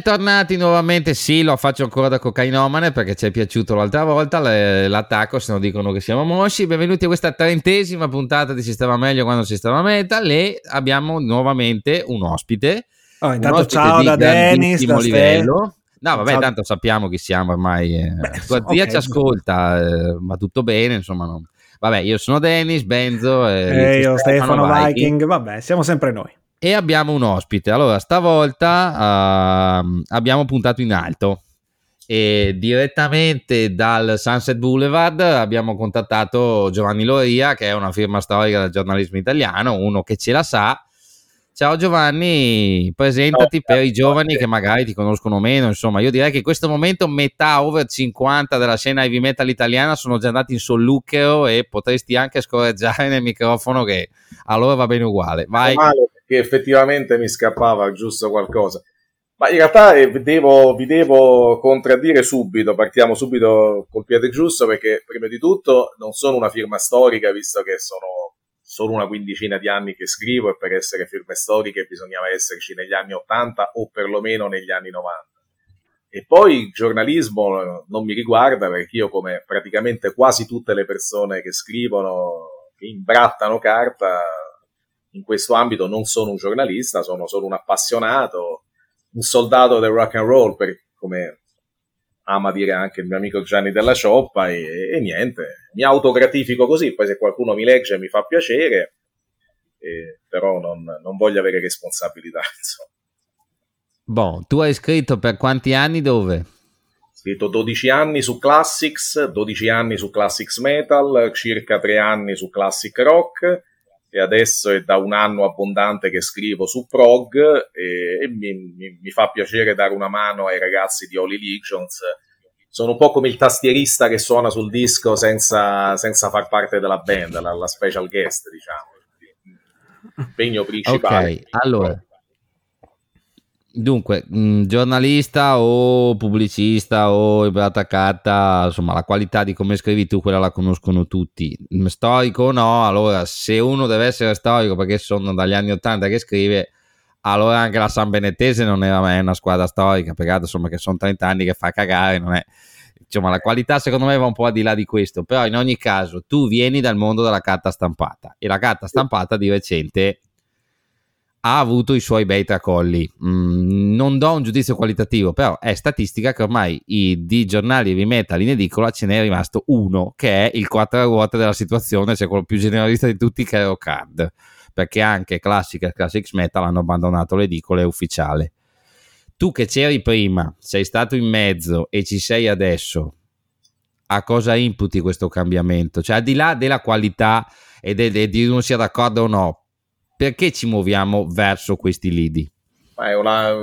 E bentornati nuovamente, sì, lo faccio ancora da cocainomane perché ci è piaciuto l'altra volta l'attacco, se no dicono che siamo mosci. Benvenuti a questa trentesima puntata di Si stava meglio quando si stava metal e abbiamo nuovamente un ospite. Oh, intanto un ospite ciao da Dennis, da livello. No, vabbè, ciao. tanto sappiamo chi siamo ormai. Eh. Beh, Tua zia okay. ci ascolta, eh, va tutto bene, insomma. No. Vabbè, io sono Dennis, Benzo. E eh, io Stefano, Stefano Viking. Viking. Vabbè, siamo sempre noi e abbiamo un ospite. Allora, stavolta uh, abbiamo puntato in alto e direttamente dal Sunset Boulevard abbiamo contattato Giovanni Loria, che è una firma storica del giornalismo italiano, uno che ce la sa. Ciao Giovanni, presentati per i giovani che magari ti conoscono meno. Insomma, io direi che in questo momento metà over 50 della scena heavy metal italiana sono già andati in solluchero e potresti anche scorreggiare nel microfono che allora va bene uguale. Vai. Male, che effettivamente mi scappava giusto qualcosa. Ma in realtà eh, devo, vi devo contraddire subito, partiamo subito col piede giusto perché prima di tutto non sono una firma storica visto che sono solo una quindicina di anni che scrivo e per essere firme storiche bisognava esserci negli anni 80 o perlomeno negli anni 90. E poi il giornalismo non mi riguarda perché io come praticamente quasi tutte le persone che scrivono, che imbrattano carta, in questo ambito non sono un giornalista, sono solo un appassionato, un soldato del rock and roll, per, come ama dire anche il mio amico Gianni della Cioppa, e, e niente, mi autogratifico così, poi se qualcuno mi legge mi fa piacere, eh, però non, non, voglio avere responsabilità. Insomma. Boh, tu hai scritto per quanti anni dove? Scritto 12 anni su Classics, 12 anni su Classics Metal, circa 3 anni su Classic Rock, e adesso è da un anno abbondante che scrivo su prog e, e mi, mi, mi, fa piacere dare una mano ai ragazzi di Holy Legions. Sono un po' come il tastierista che suona sul disco senza, senza far parte della band, la, la special guest, diciamo. Impegno principale. Ok, allora Dunque, mh, mm, giornalista o pubblicista o carta, insomma, la qualità di come scrivi tu, quella la conoscono tutti. Mm, storico o no, allora se uno deve essere storico perché sono dagli anni 80 che scrive, allora anche la San Benettese non era mai una squadra storica, peccato insomma che sono 30 anni che fa cagare, non è... Insomma, la qualità secondo me va un po' al di là di questo, però in ogni caso tu vieni dal mondo della carta stampata e la carta stampata di recente ha avuto i suoi bei tracolli. Mm, non do un giudizio qualitativo, però è statistica che ormai i, di giornali heavy metal in edicola ce n'è rimasto uno, che è il 4 ruote della situazione, cioè quello più generalista di tutti, che è Rocard. Perché anche Classic e Classics Metal hanno abbandonato l'edicola ufficiale. Tu che c'eri prima, sei stato in mezzo e ci sei adesso, a cosa imputi questo cambiamento? Cioè, al di là della qualità e de- de- di uno sia d'accordo o no, perché ci muoviamo verso questi lidi? È, una,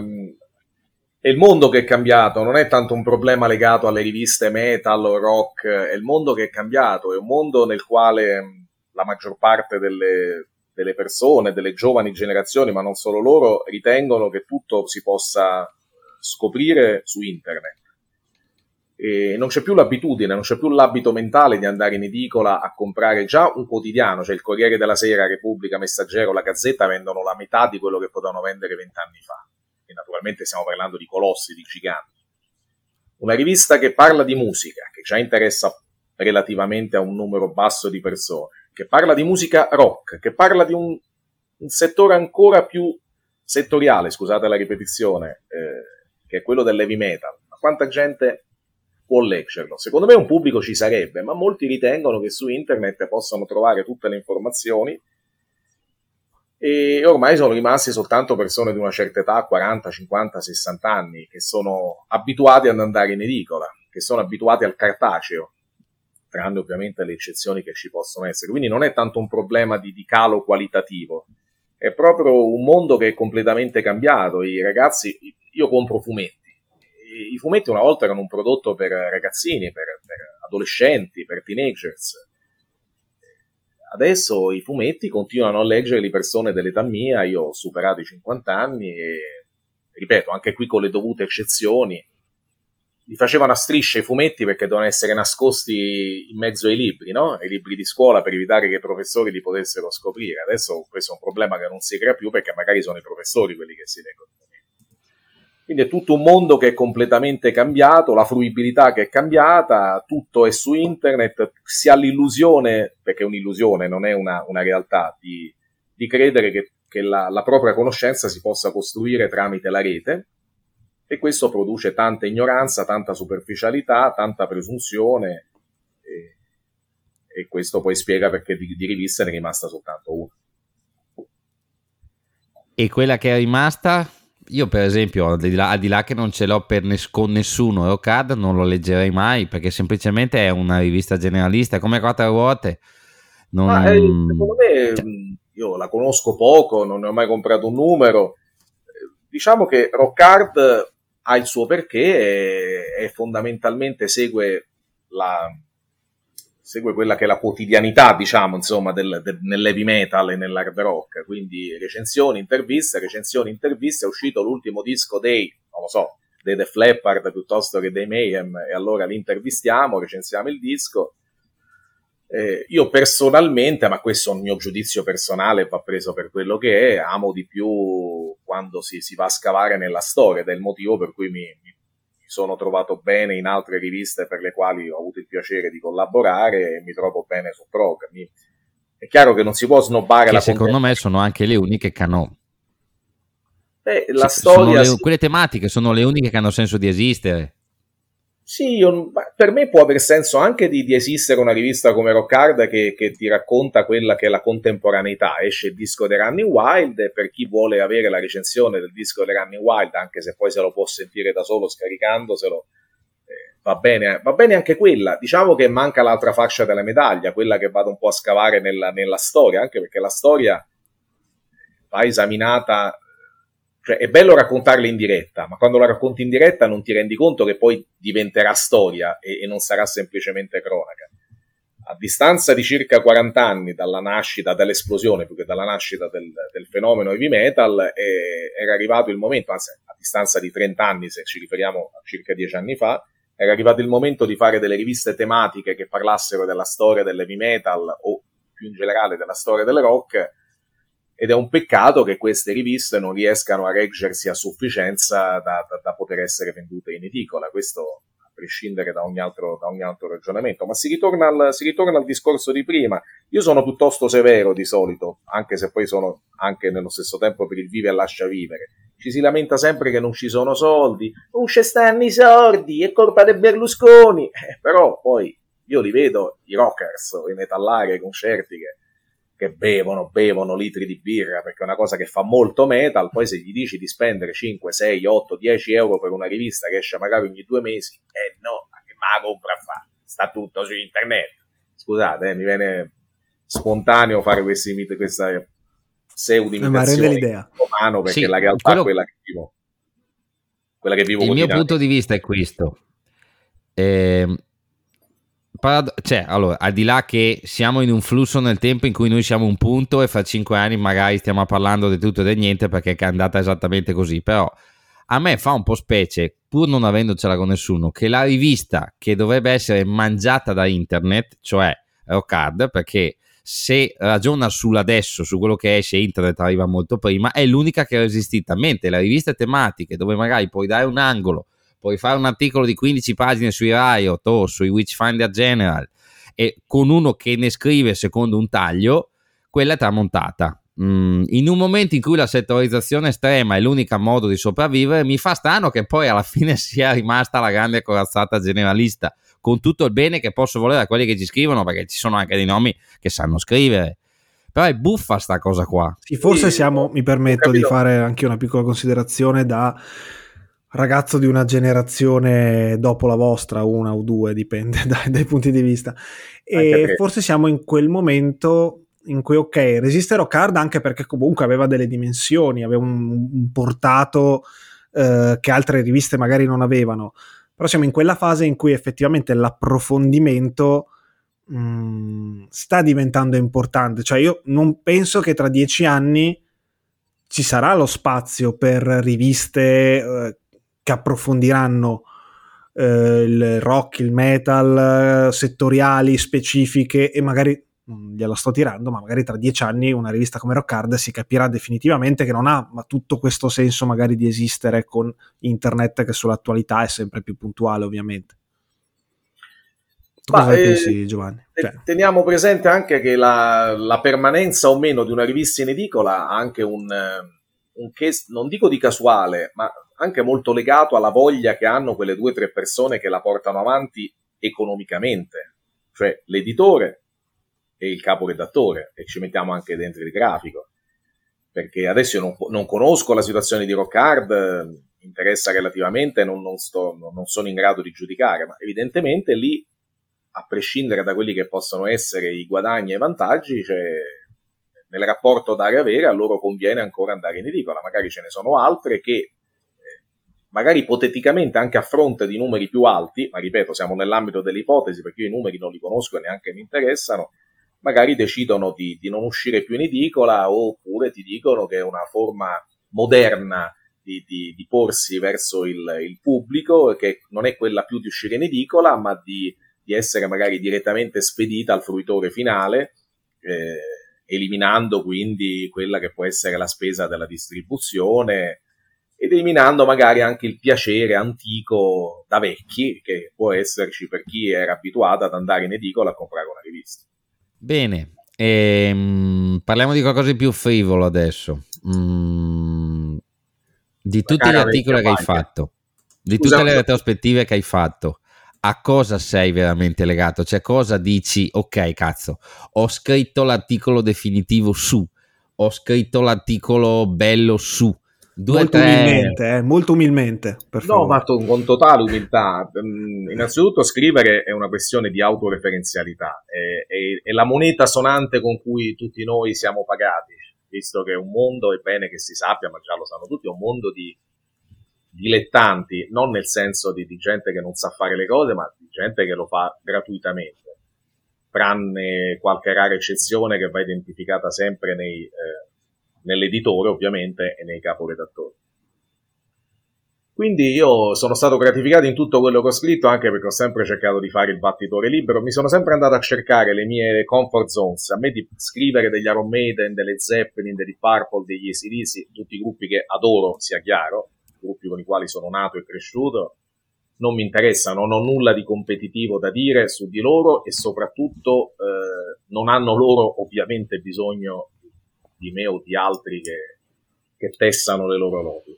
è, il mondo che è cambiato, non è tanto un problema legato alle riviste metal o rock, è il mondo che è cambiato, è un mondo nel quale la maggior parte delle, delle persone, delle giovani generazioni, ma non solo loro, ritengono che tutto si possa scoprire su internet e non c'è più l'abitudine, non c'è più l'abito mentale di andare in edicola a comprare già un quotidiano, cioè il Corriere della Sera, Repubblica, Messaggero, la Gazzetta vendono la metà di quello che potevano vendere vent'anni fa. E naturalmente stiamo parlando di colossi, di giganti. Una rivista che parla di musica, che già interessa relativamente a un numero basso di persone, che parla di musica rock, che parla di un, un settore ancora più settoriale, scusate la ripetizione, eh, che è quello dell'heavy metal. Ma quanta gente può leggerlo. Secondo me un pubblico ci sarebbe, ma molti ritengono che su internet possano trovare tutte le informazioni e ormai sono rimasti soltanto persone di una certa età, 40, 50, 60 anni, che sono abituati ad andare in edicola, che sono abituati al cartaceo, tranne ovviamente le eccezioni che ci possono essere. Quindi non è tanto un problema di, di calo qualitativo, è proprio un mondo che è completamente cambiato. I ragazzi, io compro fumetti i fumetti una volta erano un prodotto per ragazzini, per, per adolescenti, per teenagers. Adesso i fumetti continuano a leggerli persone dell'età mia, io ho superato i 50 anni e, ripeto, anche qui con le dovute eccezioni, li facevano a strisce i fumetti perché dovevano essere nascosti in mezzo ai libri, no? ai libri di scuola per evitare che i professori li potessero scoprire. Adesso questo è un problema che non si crea più perché magari sono i professori quelli che si leggono Quindi è tutto un mondo che è completamente cambiato, la fruibilità che è cambiata, tutto è su internet, si ha l'illusione, perché è un'illusione, non è una, una realtà, di, di credere che, che la, la propria conoscenza si possa costruire tramite la rete e questo produce tanta ignoranza, tanta superficialità, tanta presunzione e, e questo poi spiega perché di, di riviste ne è rimasta soltanto una. E quella che è rimasta io per esempio, al di, là, al di là che non ce l'ho nes- con nessuno, Eurocard non lo leggerei mai perché semplicemente è una rivista generalista, come quattro ruote. Non... Ma, eh, secondo me, cioè... io la conosco poco, non ne ho mai comprato un numero. Diciamo che Rockard ha il suo perché e, e fondamentalmente segue la, segue quella che è la quotidianità, diciamo, insomma, del, del, nell'heavy metal e nell'hard rock, quindi recensioni, interviste, recensioni, interviste, è uscito l'ultimo disco dei, non lo so, dei The Flappard piuttosto che dei Mayhem, e allora li intervistiamo, recensiamo il disco. Eh, io personalmente, ma questo è un mio giudizio personale, va preso per quello che è, amo di più quando si, si va a scavare nella storia, ed è il motivo per cui mi, mi sono trovato bene in altre riviste per le quali ho avuto il piacere di collaborare e mi trovo bene su Prog. È chiaro che non si può snobbare che la secondo me sono anche le uniche che hanno Beh, la sì, storia le, quelle tematiche sono le uniche che hanno senso di esistere sì, io, per me può aver senso anche di, di esistere una rivista come Rockard che, che, ti racconta quella che è la contemporaneità. Esce il disco The Running Wild per chi vuole avere la recensione del disco The Running Wild, anche se poi se lo può sentire da solo scaricandoselo, eh, va, bene, va bene anche quella. Diciamo che manca l'altra faccia della medaglia, quella che vado un po' a scavare nella, nella storia, anche perché la storia va esaminata cioè, è bello raccontarla in diretta, ma quando la racconti in diretta non ti rendi conto che poi diventerà storia e, e non sarà semplicemente cronaca. A distanza di circa 40 anni dalla nascita, dall'esplosione, più che dalla nascita del, del fenomeno heavy metal, è, era arrivato il momento, anzi a distanza di 30 anni, se ci riferiamo a circa 10 anni fa, era arrivato il momento di fare delle riviste tematiche che parlassero della storia dell'heavy metal o più in generale della storia del rock, ed è un peccato che queste riviste non riescano a reggersi a sufficienza da, da, da poter essere vendute in edicola. Questo a prescindere da ogni altro, da ogni altro ragionamento. Ma si ritorna, al, si ritorna, al, discorso di prima. Io sono piuttosto severo di solito, anche se poi sono anche nello stesso tempo per il vive e lascia vivere. Ci si lamenta sempre che non ci sono soldi, non ci stanno i soldi, è colpa dei Berlusconi. Eh, però poi io li vedo, i rockers, i metallari, i concerti che che bevono, bevono litri di birra perché è una cosa che fa molto metal, poi se gli dici di spendere 5, 6, 8, 10 euro per una rivista che esce magari ogni due mesi, eh no, ma che ma la compra a fare? Sta tutto su internet. Scusate, eh, mi viene spontaneo fare questi, questa pseudo-imitazione l'idea. romano perché sì, la realtà quello... è quella che vivo. Quella che vivo Il mio punto di vista è questo. Eh, Parad- cioè, allora, al di là che siamo in un flusso nel tempo in cui noi siamo un punto e fra cinque anni magari stiamo parlando di tutto e di niente perché è andata esattamente così, però a me fa un po' specie, pur non avendocela con nessuno, che la rivista che dovrebbe essere mangiata da internet, cioè Rockard, perché se ragiona sull'adesso, su quello che esce, internet arriva molto prima, è l'unica che è resistita, mentre le riviste tematiche dove magari puoi dare un angolo puoi fare un articolo di 15 pagine sui Riot o sui Witchfinder General e con uno che ne scrive secondo un taglio, quella è tramontata. Mm, in un momento in cui la settorizzazione estrema è l'unico modo di sopravvivere, mi fa strano che poi alla fine sia rimasta la grande corazzata generalista, con tutto il bene che posso volere a quelli che ci scrivono, perché ci sono anche dei nomi che sanno scrivere. Però è buffa sta cosa qua. Sì, forse siamo, mi permetto di fare anche una piccola considerazione da ragazzo di una generazione dopo la vostra, una o due, dipende dai, dai punti di vista. E forse siamo in quel momento in cui, ok, resiste card anche perché comunque aveva delle dimensioni, aveva un, un portato eh, che altre riviste magari non avevano. Però siamo in quella fase in cui effettivamente l'approfondimento mh, mm, sta diventando importante. Cioè, io non penso che tra dieci anni ci sarà lo spazio per riviste eh, che approfondiranno eh, il rock, il metal, settoriali, specifiche e magari gliela sto tirando, ma magari tra dieci anni una rivista come Rockard si capirà definitivamente che non ha tutto questo senso magari di esistere con internet che sull'attualità è sempre più puntuale ovviamente. Tu Ma, cosa eh, pensi Giovanni? Cioè. Teniamo presente anche che la, la, permanenza o meno di una rivista in edicola ha anche un, un case, non dico di casuale, ma anche molto legato alla voglia che hanno quelle due o tre persone che la portano avanti economicamente, cioè l'editore e il caporedattore, e ci mettiamo anche dentro il grafico. Perché adesso io non, non conosco la situazione di Rock Hard, interessa relativamente, non, non, sto, non sono in grado di giudicare, ma evidentemente lì, a prescindere da quelli che possono essere i guadagni e i vantaggi, cioè, nel rapporto dare-avere a loro conviene ancora andare in edicola, magari ce ne sono altre che magari ipoteticamente anche a fronte di numeri più alti, ma ripeto, siamo nell'ambito delle ipotesi perché io i numeri non li conosco e neanche mi interessano, magari decidono di, di non uscire più in edicola oppure ti dicono che è una forma moderna di, di, di porsi verso il, il, pubblico, che non è quella più di uscire in edicola, ma di, di essere magari direttamente spedita al fruitore finale, eh, eliminando quindi quella che può essere la spesa della distribuzione ed eliminando magari anche il piacere antico da vecchi che può esserci per chi era abituato ad andare in edicola a comprare una rivista. Bene, ehm, parliamo di qualcosa di più frivolo adesso. Mm, di tutti gli articoli che hai fatto, di tutte le retrospettive che hai fatto, a cosa sei veramente legato? Cioè, cosa dici? Ok, cazzo, ho scritto l'articolo definitivo su, ho scritto l'articolo bello su Due, molto tre... umilmente, eh, molto umilmente. Per no, fatto con totale umiltà. Mm, innanzitutto scrivere è una questione di autoreferenzialità, è, è, è, la moneta sonante con cui tutti noi siamo pagati, visto che è un mondo, è bene che si sappia, ma già lo sanno tutti, è un mondo di dilettanti, non nel senso di, di gente che non sa fare le cose, ma di gente che lo fa gratuitamente, tranne qualche rara eccezione che va identificata sempre nei... Eh, nell'editore ovviamente e nei caporedattori. Quindi io sono stato gratificato in tutto quello che ho scritto, anche perché ho sempre cercato di fare il battitore libero. Mi sono sempre andato a cercare le mie comfort zones. A me di scrivere degli Iron Maiden, delle Zeppelin, degli Purple, degli ACDC, tutti i gruppi che adoro, sia chiaro, gruppi con i quali sono nato e cresciuto, non mi interessano, non ho nulla di competitivo da dire su di loro e soprattutto eh, non hanno loro ovviamente bisogno di me o di altri che, che testano le loro lodi.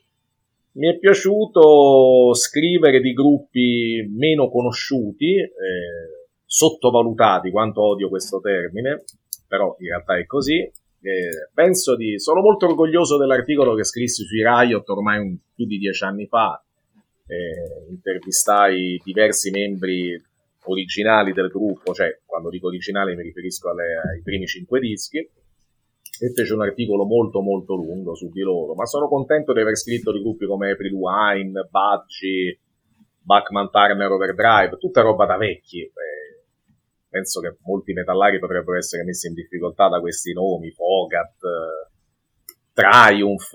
Mi è piaciuto scrivere di gruppi meno conosciuti, eh, sottovalutati, quanto odio questo termine, però in realtà è così. Eh, penso di, sono molto orgoglioso dell'articolo che scrissi sui Riot ormai un, più di dieci anni fa. Eh, intervistai diversi membri originali del gruppo, cioè quando dico originali mi riferisco alle, ai primi cinque dischi e fece un articolo molto molto lungo su di loro, ma sono contento di aver scritto di gruppi come April Wine, Budgie, Bachman Turner Overdrive, tutta roba da vecchi. Eh, penso che molti metallari potrebbero essere messi in difficoltà da questi nomi, Fogat, Triumph,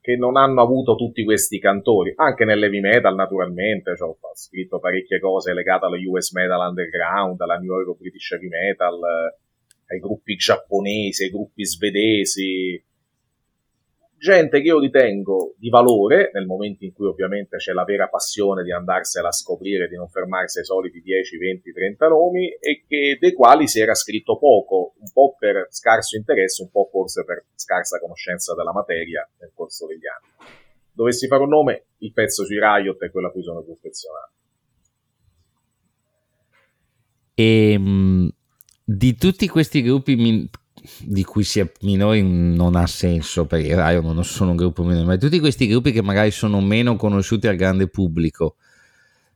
che non hanno avuto tutti questi cantori, anche nell'heavy metal naturalmente, cioè, ho scritto parecchie cose legate alla US Metal Underground, alla New York British Heavy Metal, eh, ai gruppi giapponesi, ai gruppi svedesi, gente che io ritengo di valore nel momento in cui ovviamente c'è la vera passione di andarsela a scoprire, di non fermarsi ai soliti 10, 20, 30 nomi e che, dei quali si era scritto poco, un po' per scarso interesse, un po' forse per scarsa conoscenza della materia nel corso degli anni. Dovessi fare un nome, il pezzo sui Riot è quello a cui sono più affezionato. E, ehm, di tutti questi gruppi di cui si è minori non ha senso perché i Raio non sono un gruppo minore, ma tutti questi gruppi che magari sono meno conosciuti al grande pubblico,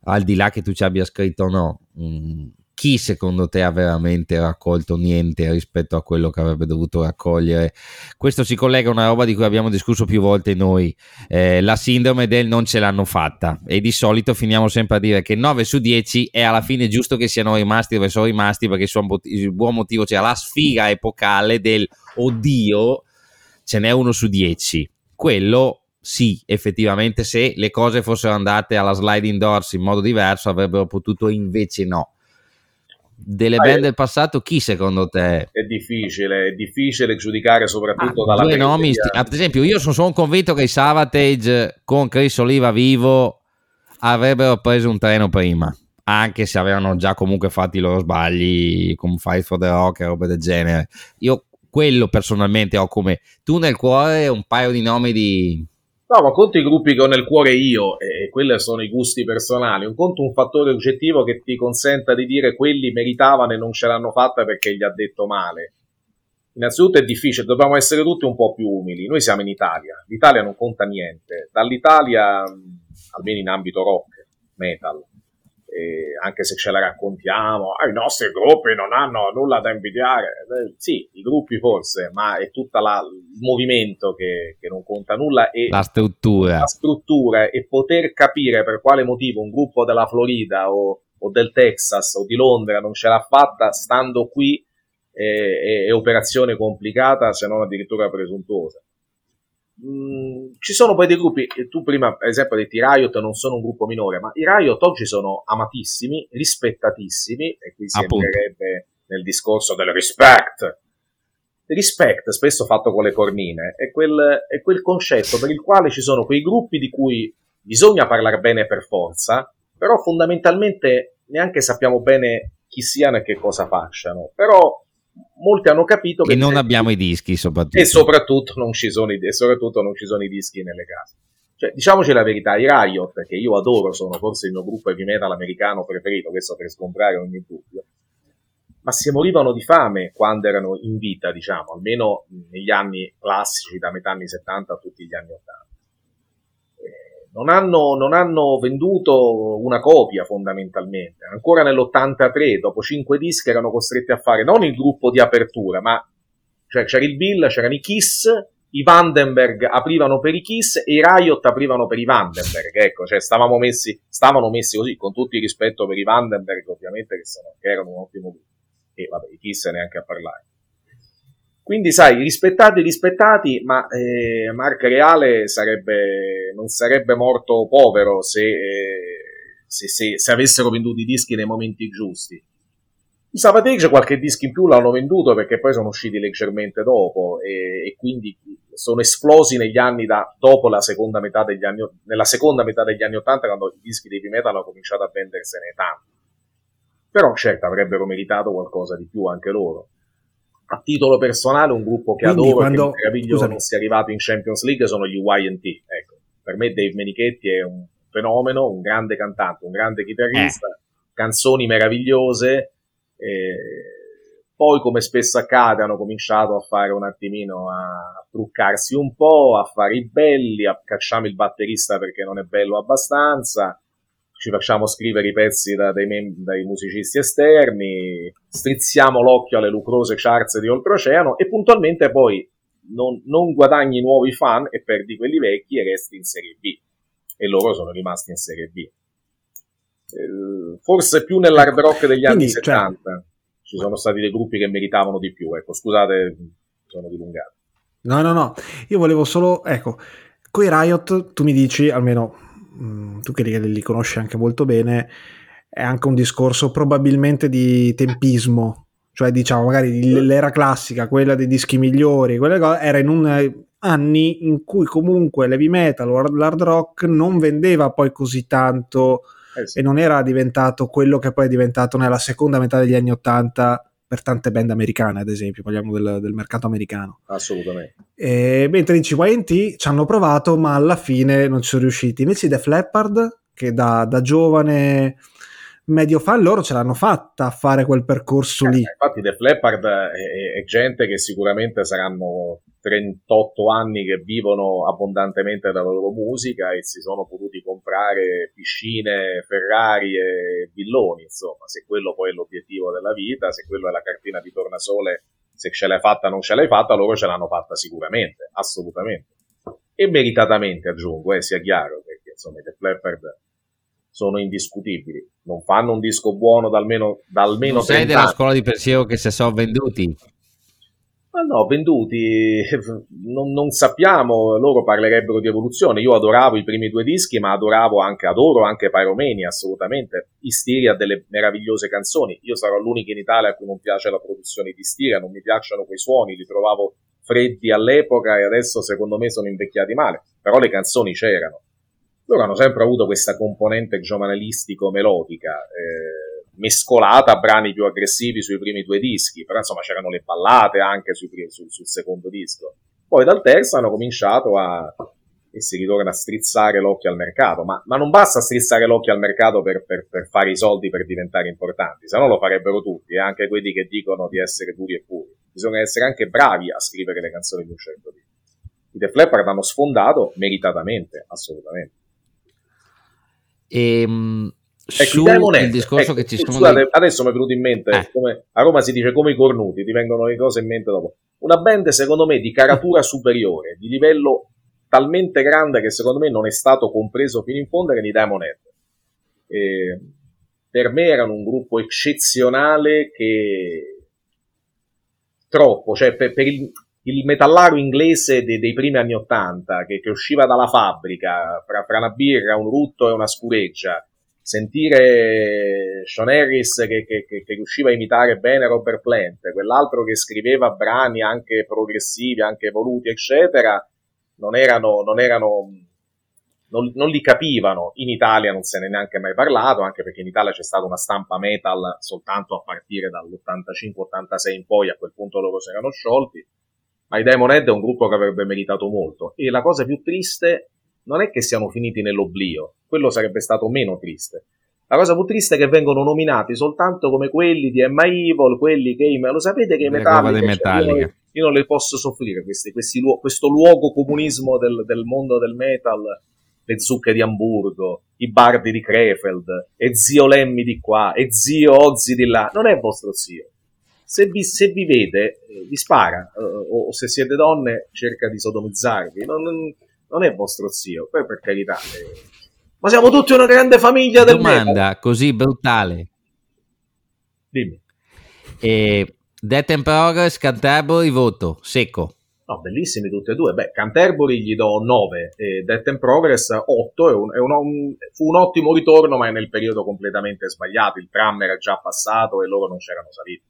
al di là che tu ci abbia scritto o no, mm, chi secondo te ha veramente raccolto niente rispetto a quello che avrebbe dovuto raccogliere? Questo si collega a una roba di cui abbiamo discusso più volte noi, eh, la sindrome del non ce l'hanno fatta e di solito finiamo sempre a dire che 9 su 10 è alla fine giusto che siano rimasti dove sono rimasti perché il buon motivo c'è la sfiga epocale del oddio ce n'è uno su 10. Quello sì, effettivamente se le cose fossero andate alla sliding doors in modo diverso avrebbero potuto invece no delle band del passato, chi secondo te? È difficile, è difficile giudicare soprattutto ah, dalla due nomi, ad esempio, io sono, sono convinto che i Savatage con Chris Oliva vivo avrebbero preso un treno prima, anche se avevano già comunque fatto i loro sbagli come Fight for the Rock e roba del genere. Io quello personalmente ho come tu nel cuore un paio di nomi di No, ma conto i gruppi che ho nel cuore io, e quelli sono i gusti personali. Un conto un fattore oggettivo che ti consenta di dire quelli meritavano e non ce l'hanno fatta perché gli ha detto male. Innanzitutto è difficile, dobbiamo essere tutti un po' più umili. Noi siamo in Italia, l'Italia non conta niente. Dall'Italia, almeno in ambito rock, metal, anche se ce la raccontiamo, ah, i nostri gruppi non hanno nulla da invidiare. Eh, sì, i gruppi forse, ma è tutto il movimento che, che, non conta nulla e la struttura. la struttura e poter capire per quale motivo un gruppo della Florida o, o del Texas o di Londra non ce l'ha fatta stando qui è, è operazione complicata se non addirittura presuntuosa. Mm, ci sono poi dei gruppi, tu prima per esempio hai detto i Riot non sono un gruppo minore, ma i Riot oggi sono amatissimi, rispettatissimi, e qui si Appunto. entrerebbe nel discorso del respect. respect, spesso fatto con le cornine, è quel, è quel concetto per il quale ci sono quei gruppi di cui bisogna parlare bene per forza, però fondamentalmente neanche sappiamo bene chi siano e che cosa facciano. Però molti hanno capito che... E non abbiamo i dischi soprattutto. E soprattutto non ci sono i, soprattutto non ci sono i dischi nelle case. Cioè, diciamoci la verità, i Riot, che io adoro, sono forse il mio gruppo heavy metal americano preferito, questo per scontrare ogni dubbio, ma si morivano di fame quando erano in vita, diciamo, almeno negli anni classici, da metà anni 70 a tutti gli anni 80 non hanno, non hanno, venduto una copia fondamentalmente. Ancora nell'83, dopo cinque dischi, erano costretti a fare non il gruppo di apertura, ma cioè, c'era il Bill, c'erano i Kiss, i Vandenberg aprivano per i Kiss e i Riot aprivano per i Vandenberg. Ecco, cioè stavamo messi, stavano messi così, con tutto il rispetto per i Vandenberg, ovviamente, che, sono, che erano un ottimo gruppo. E vabbè, i Kiss neanche a parlare. Quindi, sai, rispettati, rispettati, ma eh, Mark Reale sarebbe, non sarebbe morto povero se, eh, se, se, se, avessero venduto i dischi nei momenti giusti. I Savatage qualche disco in più l'hanno venduto perché poi sono usciti leggermente dopo e, e quindi sono esplosi negli anni da, dopo la seconda metà degli anni, nella seconda metà degli anni 80 quando i dischi di metal hanno cominciato a vendersene tanti. Però certo avrebbero meritato qualcosa di più anche loro a titolo personale un gruppo che Quindi adoro quando... che meraviglioso non sia arrivato in Champions League sono gli YT ecco, per me Dave Menichetti è un fenomeno un grande cantante, un grande chitarrista eh. canzoni meravigliose eh, poi come spesso accade hanno cominciato a fare un attimino a truccarsi un po' a fare i belli, a cacciamo il batterista perché non è bello abbastanza ci facciamo scrivere i pezzi da, dai, mem- dai, musicisti esterni, strizziamo l'occhio alle lucrose charts di oltreoceano e puntualmente poi non, non, guadagni nuovi fan e perdi quelli vecchi e resti in Serie B. E loro sono rimasti in Serie B. Eh, forse più nell'hard rock degli anni Quindi, 70 cioè... ci sono stati dei gruppi che meritavano di più. Ecco, scusate, sono dilungato. No, no, no, io volevo solo, ecco, coi Riot tu mi dici, almeno tu che li conosci anche molto bene, è anche un discorso probabilmente di tempismo, cioè diciamo magari l'era classica, quella dei dischi migliori, cose, era in un anni in cui comunque l'heavy metal o l'hard rock non vendeva poi così tanto eh sì. e non era diventato quello che poi è diventato nella seconda metà degli anni Ottanta per tante band americane, ad esempio, parliamo del, del mercato americano. Assolutamente. E, mentre dici YT ci hanno provato, ma alla fine non ci sono riusciti. Invece Def Leppard, che da, da giovane medio fan loro ce l'hanno fatta a fare quel percorso eh, lì. Infatti Def Leppard è, è, gente che sicuramente saranno 38 anni che vivono abbondantemente dalla loro musica e si sono potuti comprare piscine, Ferrari e villoni, insomma, se quello poi è l'obiettivo della vita, se quello è la cartina di tornasole, se ce l'hai fatta o non ce l'hai fatta, loro ce l'hanno fatta sicuramente, assolutamente. E meritatamente aggiungo, eh, sia chiaro, perché insomma Def Leppard sono indiscutibili. Non fanno un disco buono da almeno, da almeno non sei della scuola di pensiero che se sono venduti. Ma no, venduti, non, non, sappiamo, loro parlerebbero di evoluzione. Io adoravo i primi due dischi, ma adoravo anche, adoro anche Pyromania, assolutamente. Istiria ha delle meravigliose canzoni. Io sarò l'unico in Italia a cui non piace la produzione di Istiria, non mi piacciono quei suoni, li trovavo freddi all'epoca e adesso secondo me sono invecchiati male. Però le canzoni c'erano. Loro hanno sempre avuto questa componente giovanalistico-melodica. Eh, mescolata a brani più aggressivi sui primi due dischi, però insomma c'erano le ballate anche sui, sul, sul, secondo disco. Poi dal terzo hanno cominciato a, e si ritorna a strizzare l'occhio al mercato, ma, ma non basta strizzare l'occhio al mercato per, per, per, fare i soldi per diventare importanti, se no lo farebbero tutti, eh? anche quelli che dicono di essere puri e puri. Bisogna essere anche bravi a scrivere le canzoni di un certo tipo. I Def Leppard hanno sfondato meritatamente, assolutamente. E, ehm, ecco, il discorso ecco, che ci sono scusate, dei... adesso mi è venuto in mente eh. come, a Roma si dice come i cornuti ti vengono le cose in mente dopo una band secondo me di caratura superiore di livello talmente grande che secondo me non è stato compreso fino in fondo che i Diamond Head e per me erano un gruppo eccezionale che troppo cioè per, per il, il metallaro inglese dei, dei, primi anni Ottanta che, che usciva dalla fabbrica fra, fra una birra, un rutto e una scureggia sentire Sean Harris che, che, che, riusciva a imitare bene Robert Plant, quell'altro che scriveva brani anche progressivi, anche evoluti, eccetera, non erano, non erano, non, non, li capivano. In Italia non se ne è neanche mai parlato, anche perché in Italia c'è stata una stampa metal soltanto a partire dall'85-86 in poi, a quel punto loro si erano sciolti. Ma i Diamond Head è un gruppo che avrebbe meritato molto. E la cosa più triste non è che siamo finiti nell'oblio, quello sarebbe stato meno triste. La cosa più triste è che vengono nominati soltanto come quelli di Emma Evil, quelli che lo sapete che i Metallica, io, io, non le posso soffrire questi, questi, questo luogo comunismo del, del, mondo del metal, le zucche di Amburgo, i bardi di Krefeld, e zio Lemmy di qua, e zio Ozzy di là, non è vostro zio. Se vi, se vi vede, eh, vi spara, eh, o, o, se siete donne cerca di sodomizzarvi, non, non, non è vostro zio, poi per carità. Eh, ma siamo tutti una grande famiglia del Domanda metal. così brutale. Dimmi. E Death and Progress, Canterbury, voto, secco. No, bellissimi tutti e due. Beh, Canterbury gli do 9 e Death and Progress 8. È un, è un, un, fu un ottimo ritorno, ma è nel periodo completamente sbagliato. Il tram era già passato e loro non c'erano saliti.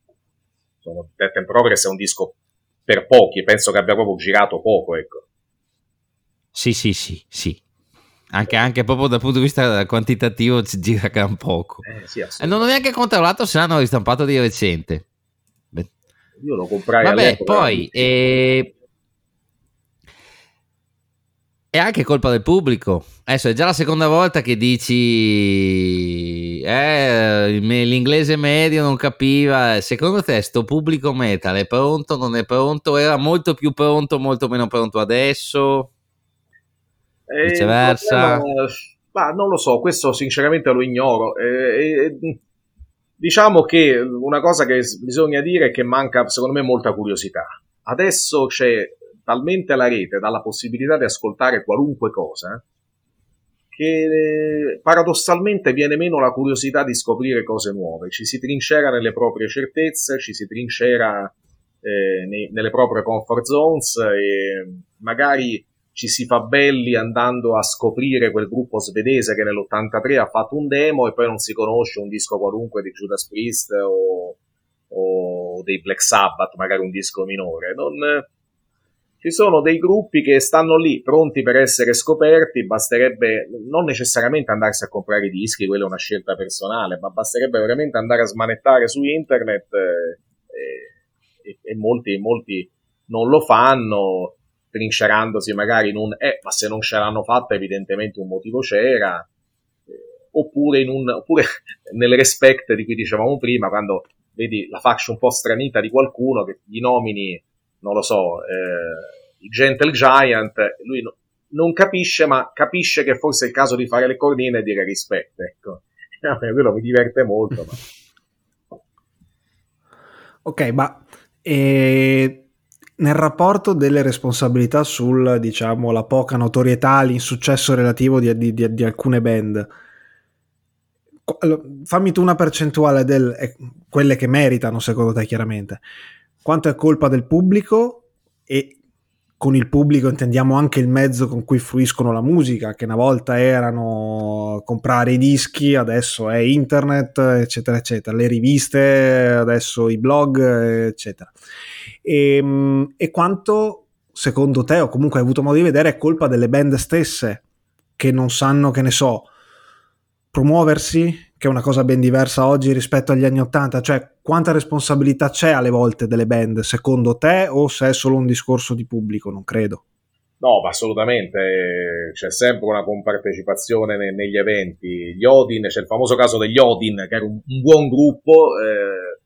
Sono, Death and Progress è un disco per pochi, penso che abbia proprio girato poco, ecco. Sì, sì, sì, sì. Anche, anche, proprio dal punto di vista quantitativo ci gira gran poco. Eh, sì, e non ho neanche controllato se l'hanno ristampato di recente. Beh. Io lo comprai Vabbè, poi eh, è anche colpa del pubblico. Adesso è già la seconda volta che dici eh, l'inglese medio non capiva. Secondo te sto pubblico metal è pronto, non è pronto? Era molto più pronto, molto meno pronto adesso? Viceversa? Problema, ma non lo so, questo sinceramente lo ignoro. Eh, eh, diciamo che una cosa che bisogna dire è che manca, secondo me, molta curiosità. Adesso c'è talmente la rete dalla possibilità di ascoltare qualunque cosa che paradossalmente viene meno la curiosità di scoprire cose nuove. Ci si trincera nelle proprie certezze, ci si trincera eh, nei, nelle proprie comfort zones e magari ci si fa belli andando a scoprire quel gruppo svedese che nell'83 ha fatto un demo e poi non si conosce un disco qualunque di Judas Priest o, o dei Black Sabbath, magari un disco minore. Non, ci sono dei gruppi che stanno lì pronti per essere scoperti, basterebbe non necessariamente andarsi a comprare i dischi, quella è una scelta personale, ma basterebbe veramente andare a smanettare su internet eh, e, e molti, molti non lo fanno trincerandosi magari in un eh, ma se non ce l'hanno fatta evidentemente un motivo c'era, eh, oppure, in un, oppure nel respect di cui dicevamo prima, quando vedi la faccia un po' stranita di qualcuno che gli nomini, non lo so, eh, il Gentle Giant, lui no, non capisce, ma capisce che forse è il caso di fare le cornine e dire rispetto, ecco. Quello mi diverte molto. Ma... Ok, ma... Eh nel rapporto delle responsabilità sul, diciamo, poca notorietà, l'insuccesso relativo di, di, di, di alcune band, fammi tu una percentuale di quelle che meritano, secondo te, chiaramente. Quanto è colpa del pubblico e con il pubblico intendiamo anche il mezzo con cui fruiscono la musica, che una volta erano comprare i dischi, adesso è internet, eccetera, eccetera, le riviste, adesso i blog, eccetera. E, ehm, e quanto, secondo te, o comunque hai avuto modo di vedere, è colpa delle band stesse che non sanno, che ne so, promuoversi, che è una cosa ben diversa oggi rispetto agli anni Ottanta, cioè quanta responsabilità c'è alle volte delle band, secondo te, o se è solo un discorso di pubblico? Non credo. No, ma assolutamente c'è sempre una compartecipazione ne- negli eventi. Gli Odin, c'è il famoso caso degli Odin, che era un, un buon gruppo eh,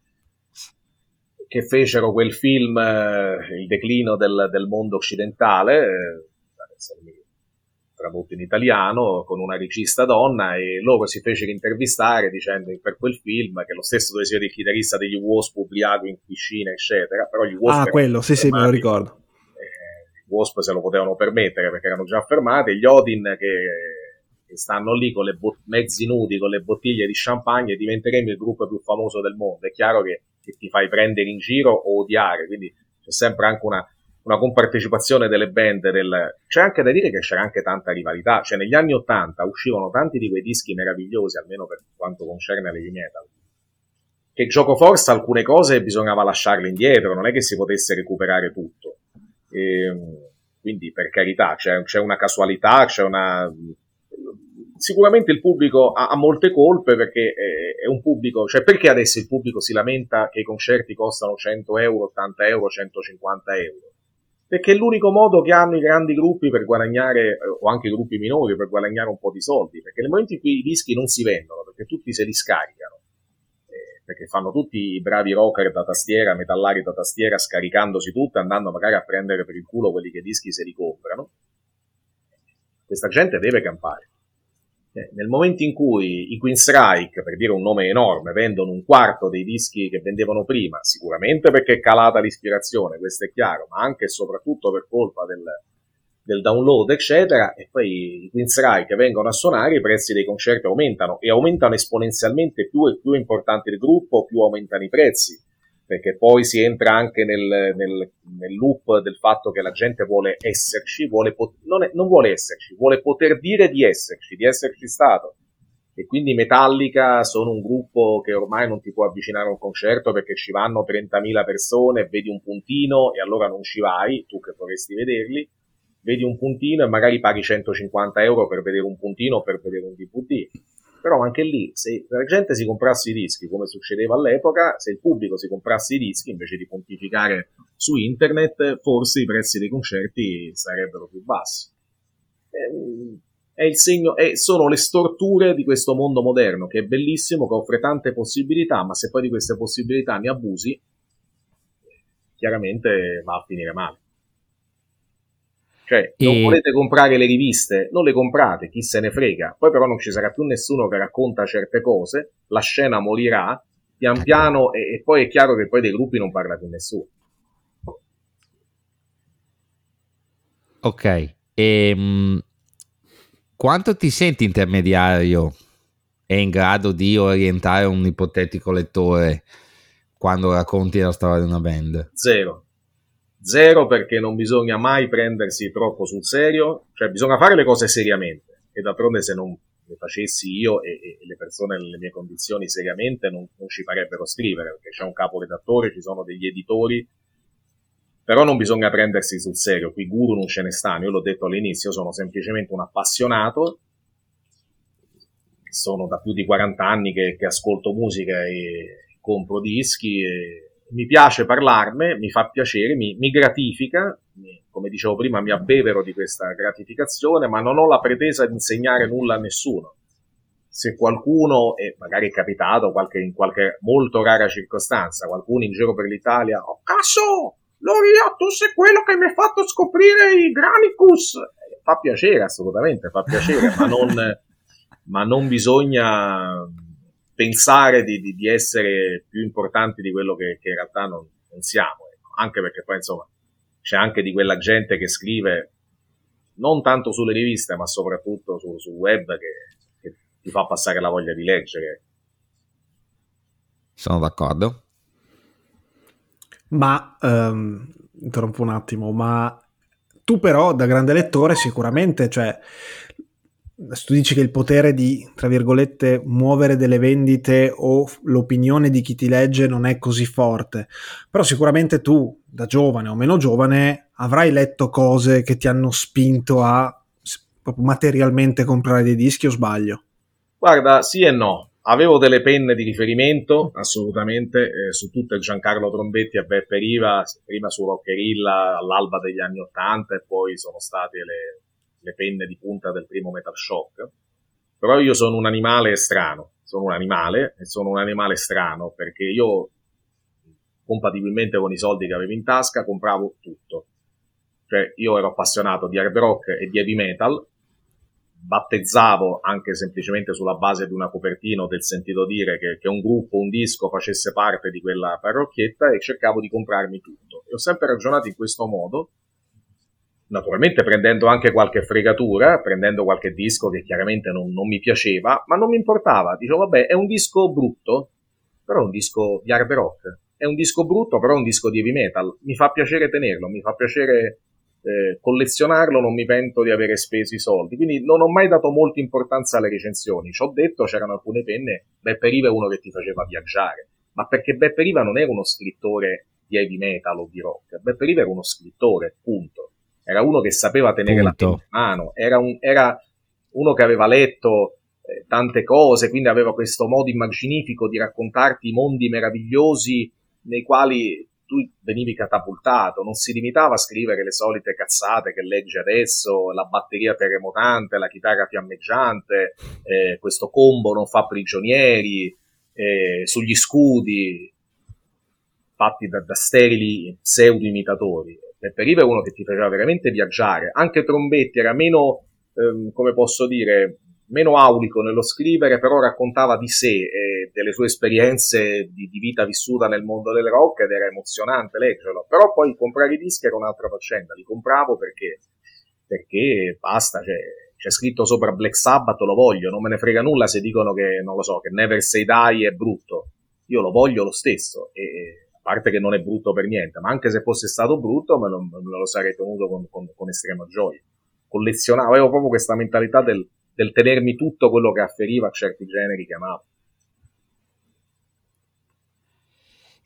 che fecero quel film, eh, Il declino del, del mondo occidentale, eh, tradotto in italiano, con una regista donna e loro si fecero intervistare dicendo per quel film che lo stesso doveva essere il chitarrista degli Wasp ubriaco in piscina, eccetera. Però gli Wasp ah, quello, sì, sì, me lo ricordo. Eh, I Wasp se lo potevano permettere perché erano già fermati. Gli Odin che, che stanno lì con le bot- mezzi nudi, con le bottiglie di champagne, diventeremo il gruppo più famoso del mondo. È chiaro che, che ti fai prendere in giro o odiare, quindi c'è sempre anche una una compartecipazione delle band del... c'è anche da dire che c'era anche tanta rivalità, cioè negli anni Ottanta uscivano tanti di quei dischi meravigliosi, almeno per quanto concerne l'heavy metal, che gioco forza alcune cose bisognava lasciarle indietro, non è che si potesse recuperare tutto. E, ehm, quindi per carità c'è, c'è, una casualità, c'è una... Sicuramente il pubblico ha, ha molte colpe perché è, è, un pubblico, cioè perché adesso il pubblico si lamenta che i concerti costano 100 euro, 80 euro, 150 euro? Perché è l'unico modo che hanno i grandi gruppi per guadagnare, o anche i gruppi minori, per guadagnare un po' di soldi, perché nel momento in cui i dischi non si vendono, perché tutti se li scaricano, eh, perché fanno tutti i bravi rocker da tastiera, metallari da tastiera, scaricandosi tutto, andando magari a prendere per il culo quelli che i dischi se li comprano, questa gente deve campare. Eh, nel momento in cui i Queen Strike, per dire un nome enorme, vendono un quarto dei dischi che vendevano prima, sicuramente perché è calata l'ispirazione, questo è chiaro, ma anche e soprattutto per colpa del, del download, eccetera, e poi i Queen Strike vengono a suonare, i prezzi dei concerti aumentano e aumentano esponenzialmente più e più importante il gruppo, più aumentano i prezzi perché poi si entra anche nel, nel, nel, loop del fatto che la gente vuole esserci, vuole pot- non, è, non, vuole esserci, vuole poter dire di esserci, di esserci stato. E quindi Metallica sono un gruppo che ormai non ti può avvicinare a un concerto perché ci vanno 30.000 persone, vedi un puntino e allora non ci vai, tu che vorresti vederli, vedi un puntino e magari paghi 150 euro per vedere un puntino o per vedere un DVD però anche lì, se la gente si comprasse i dischi, come succedeva all'epoca, se il pubblico si comprasse i dischi invece di pontificare su internet, forse i prezzi dei concerti sarebbero più bassi. Ehm, è il segno, è, sono le storture di questo mondo moderno che è bellissimo, che offre tante possibilità, ma se poi di queste possibilità ne abusi, chiaramente va a finire male. Cioè, non e... volete comprare le riviste, non le comprate, chi se ne frega. Poi però non ci sarà più nessuno che racconta certe cose, la scena morirà, pian piano, e, e poi è chiaro che poi dei gruppi non parla più nessuno. Ok, e, ehm, quanto ti senti intermediario e in grado di orientare un ipotetico lettore quando racconti la storia di una band? Zero. Zero perché non bisogna mai prendersi troppo sul serio, cioè bisogna fare le cose seriamente. E d'altronde se non le facessi io e, e le persone nelle mie condizioni seriamente non, non ci farebbero scrivere perché c'è un capo redattore, ci sono degli editori, però non bisogna prendersi sul serio, qui guru non ce ne stanno, io l'ho detto all'inizio, sono semplicemente un appassionato, sono da più di 40 anni che, che ascolto musica e compro dischi e mi piace parlarne, mi fa piacere, mi, mi gratifica, come dicevo prima mi abbevero di questa gratificazione, ma non ho la pretesa di insegnare nulla a nessuno. Se qualcuno, e magari è capitato qualche, in qualche molto rara circostanza, qualcuno in giro per l'Italia, oh cazzo, Loria, tu sei quello che mi ha fatto scoprire i Granicus, fa piacere assolutamente, fa piacere, ma non, ma non bisogna pensare di, di, di, essere più importanti di quello che, che in realtà non, non siamo. Ecco. Anche perché poi, insomma, c'è anche di quella gente che scrive non tanto sulle riviste, ma soprattutto sul, sul web che, che ti fa passare la voglia di leggere. Sono d'accordo. Ma, um, interrompo un attimo, ma tu però da grande lettore sicuramente, cioè, tu dici che il potere di, tra virgolette, muovere delle vendite o l'opinione di chi ti legge non è così forte, però sicuramente tu, da giovane o meno giovane, avrai letto cose che ti hanno spinto a materialmente comprare dei dischi o sbaglio? Guarda, sì e no. Avevo delle penne di riferimento, assolutamente, eh, su tutte Giancarlo Trombetti e Beppe Riva, prima su Rockerilla all'alba degli anni Ottanta e poi sono state le, le penne di punta del primo Metal Shock. Però io sono un animale strano, sono un animale e sono un animale strano perché io, compatibilmente con i soldi che avevo in tasca, compravo tutto. Cioè io ero appassionato di hard rock e di heavy metal, battezzavo anche semplicemente sulla base di una copertina o del sentito dire che, che, un gruppo, un disco facesse parte di quella parrocchietta e cercavo di comprarmi tutto. E ho sempre ragionato in questo modo naturalmente prendendo anche qualche fregatura, prendendo qualche disco che chiaramente non, non, mi piaceva, ma non mi importava. Dicevo, vabbè, è un disco brutto, però è un disco di hard rock. È un disco brutto, però è un disco di heavy metal. Mi fa piacere tenerlo, mi fa piacere eh, collezionarlo, non mi pento di avere speso i soldi. Quindi non ho mai dato molta importanza alle recensioni. Ci ho detto, c'erano alcune penne, Beppe Riva è uno che ti faceva viaggiare, ma perché Beppe Riva non era uno scrittore di heavy metal o di rock. Beppe Riva era uno scrittore, punto era uno che sapeva tenere Punto. la in mano, era, un, era, uno che aveva letto eh, tante cose, quindi aveva questo modo immaginifico di raccontarti i mondi meravigliosi nei quali tu venivi catapultato, non si limitava a scrivere le solite cazzate che legge adesso, la batteria terremotante, la chitarra fiammeggiante, eh, questo combo non fa prigionieri, eh, sugli scudi, fatti da, da sterili pseudo imitatori Beppe Riva è uno che ti faceva veramente viaggiare. Anche Trombetti era meno, ehm, come posso dire, meno aulico nello scrivere, però raccontava di sé e delle sue esperienze di, di, vita vissuta nel mondo del rock ed era emozionante leggerlo. Però poi comprare i dischi era un'altra faccenda, li compravo perché, perché basta, cioè, c'è scritto sopra Black Sabbath, lo voglio, non me ne frega nulla se dicono che, non lo so, che Never Say Die è brutto. Io lo voglio lo stesso e a parte che non è brutto per niente, ma anche se fosse stato brutto me lo, me lo sarei tenuto con, con, con, estrema gioia. Collezionavo, avevo proprio questa mentalità del, del tenermi tutto quello che afferiva a certi generi che amavo.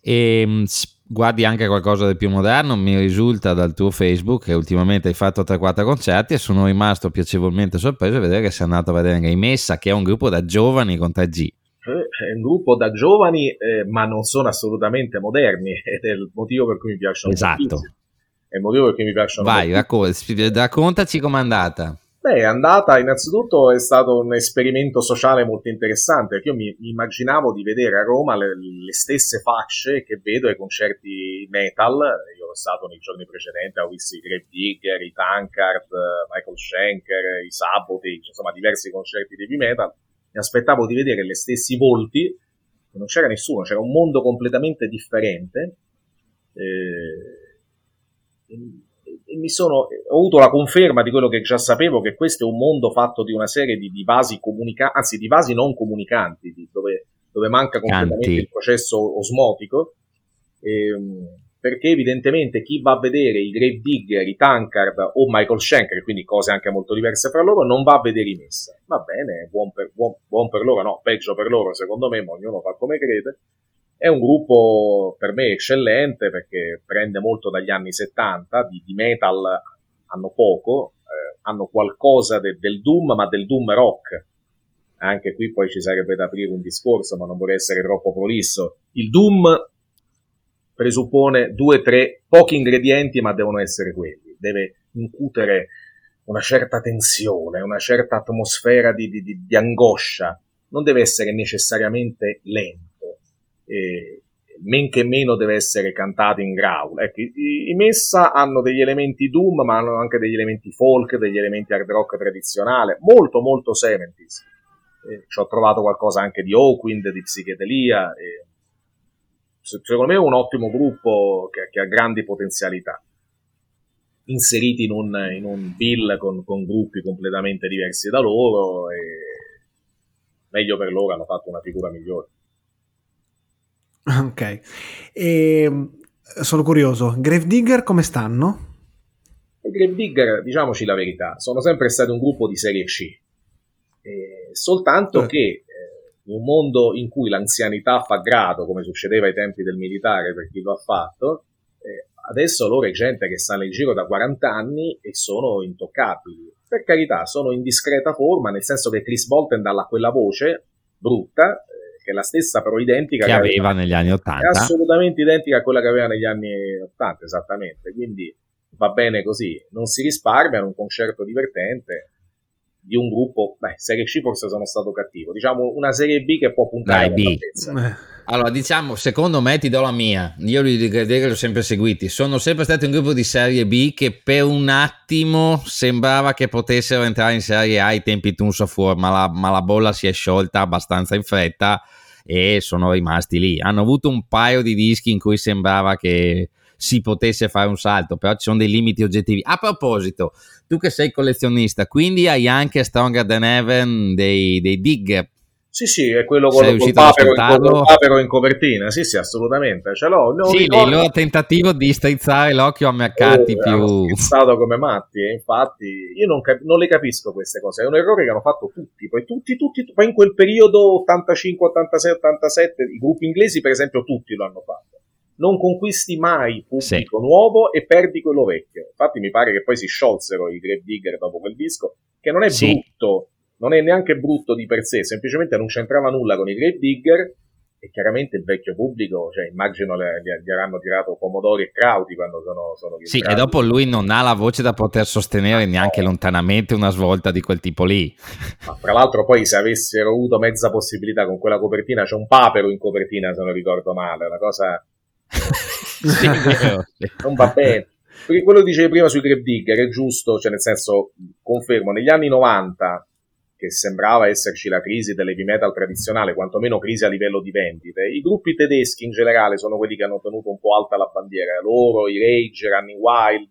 E ehm, guardi anche qualcosa di più moderno, mi risulta dal tuo Facebook che ultimamente hai fatto 3-4 concerti e sono rimasto piacevolmente sorpreso a vedere che sei andato a vedere Game Messa, che è un gruppo da giovani con 3G è un gruppo da giovani, eh, ma non sono assolutamente moderni, ed è il motivo per cui mi piacciono Esatto. È il motivo per cui mi piacciono Vai, raccontaci com'è andata. Beh, è andata, innanzitutto è stato un esperimento sociale molto interessante, perché io mi, mi immaginavo di vedere a Roma le, le, stesse facce che vedo ai concerti metal, io ero stato nei giorni precedenti, ho visto i Grave Digger, i Tankard, Michael Schenker, i Sabotage, insomma diversi concerti di heavy metal, mi aspettavo di vedere gli stessi volti, non c'era nessuno, c'era un mondo completamente differente. Eh, e, e mi sono, ho avuto la conferma di quello che già sapevo, che questo è un mondo fatto di una serie di, di vasi comunicanti, anzi di vasi non comunicanti, di, dove, dove, manca completamente Canti. il processo osmotico. E, perché evidentemente chi va a vedere i Grave Digger, i Tankard o Michael Schenker, quindi cose anche molto diverse fra loro, non va a vedere i Messa. Va bene, buon per, buon, buon per loro, no, peggio per loro secondo me, ma ognuno fa come crede. È un gruppo per me eccellente perché prende molto dagli anni 70, di, di metal hanno poco, eh, hanno qualcosa de, del Doom, ma del Doom rock. Anche qui poi ci sarebbe da aprire un discorso, ma non vorrei essere troppo prolisso. Il Doom presuppone due, tre, pochi ingredienti, ma devono essere quelli. Deve incutere una certa tensione, una certa atmosfera di, di, di angoscia. Non deve essere necessariamente lento. E, men che meno deve essere cantato in growl. Ecco, i, i, Messa hanno degli elementi doom, ma hanno anche degli elementi folk, degli elementi hard rock tradizionale, molto molto 70s. Eh, ci ho trovato qualcosa anche di Hawkwind, di psichedelia, eh, secondo me è un ottimo gruppo che, che ha grandi potenzialità. Inseriti in un, in un bill con, con, gruppi completamente diversi da loro e meglio per loro hanno fatto una figura migliore. Ok. E sono curioso, Gravedigger come stanno? I Gravedigger, diciamoci la verità, sono sempre stati un gruppo di serie C, eh, soltanto eh. che in un mondo in cui l'anzianità fa grado, come succedeva ai tempi del militare per chi lo ha fatto, eh, adesso loro è gente che sta nel giro da 40 anni e sono intoccabili. Per carità, sono in discreta forma, nel senso che Chris Bolton dà quella voce brutta, eh, che è la stessa però identica che, che aveva, aveva negli anni 80. È assolutamente identica a quella che aveva negli anni 80, esattamente. Quindi va bene così. Non si risparmia, è un concerto divertente di un gruppo, beh, Serie C forse sono stato cattivo, diciamo una Serie B che può puntare Dai, B. Allora, diciamo, secondo me ti do la mia, io li, li, li ho sempre seguiti, sono sempre stati un gruppo di Serie B che per un attimo sembrava che potessero entrare in Serie A. Ai tempi Tunso fuori, ma la, ma la bolla si è sciolta abbastanza in fretta e sono rimasti lì. Hanno avuto un paio di dischi in cui sembrava che si potesse fare un salto, però ci sono dei limiti oggettivi. A proposito, tu che sei collezionista, quindi hai anche Stronger Than Heaven dei, dei Digger. Sì, sì, è quello con il papero, papero, in copertina. Sì, sì, assolutamente. Ce l'ho. sì, ricordo... il loro tentativo di strizzare l'occhio a mercati oh, più. È stato come matti. E infatti, io non, cap- non, le capisco queste cose. È un errore che hanno fatto tutti. Poi, tutti, tutti, poi in quel periodo 85, 86, 87, i gruppi inglesi, per esempio, tutti lo hanno fatto non conquisti mai pubblico sì. nuovo e perdi quello vecchio. Infatti mi pare che poi si sciolsero i Grave Digger dopo quel disco, che non è sì. brutto, non è neanche brutto di per sé, semplicemente non c'entrava nulla con i Grave Digger e chiaramente il vecchio pubblico, cioè immagino le, gli, gli avranno tirato pomodori e crauti quando sono, sono Sì, e dopo lui non ha la voce da poter sostenere neanche no. lontanamente una svolta di quel tipo lì. Ma tra l'altro poi se avessero avuto mezza possibilità con quella copertina, c'è un papero in copertina se non ricordo male, una cosa sì, non va bene. Perché quello che dicevi prima sui Grave Digger è giusto, cioè nel senso, confermo, negli anni 90, che sembrava esserci la crisi dell'heavy metal tradizionale, quantomeno crisi a livello di vendite, i gruppi tedeschi in generale sono quelli che hanno tenuto un po' alta la bandiera, loro, i Rage, Running Wild,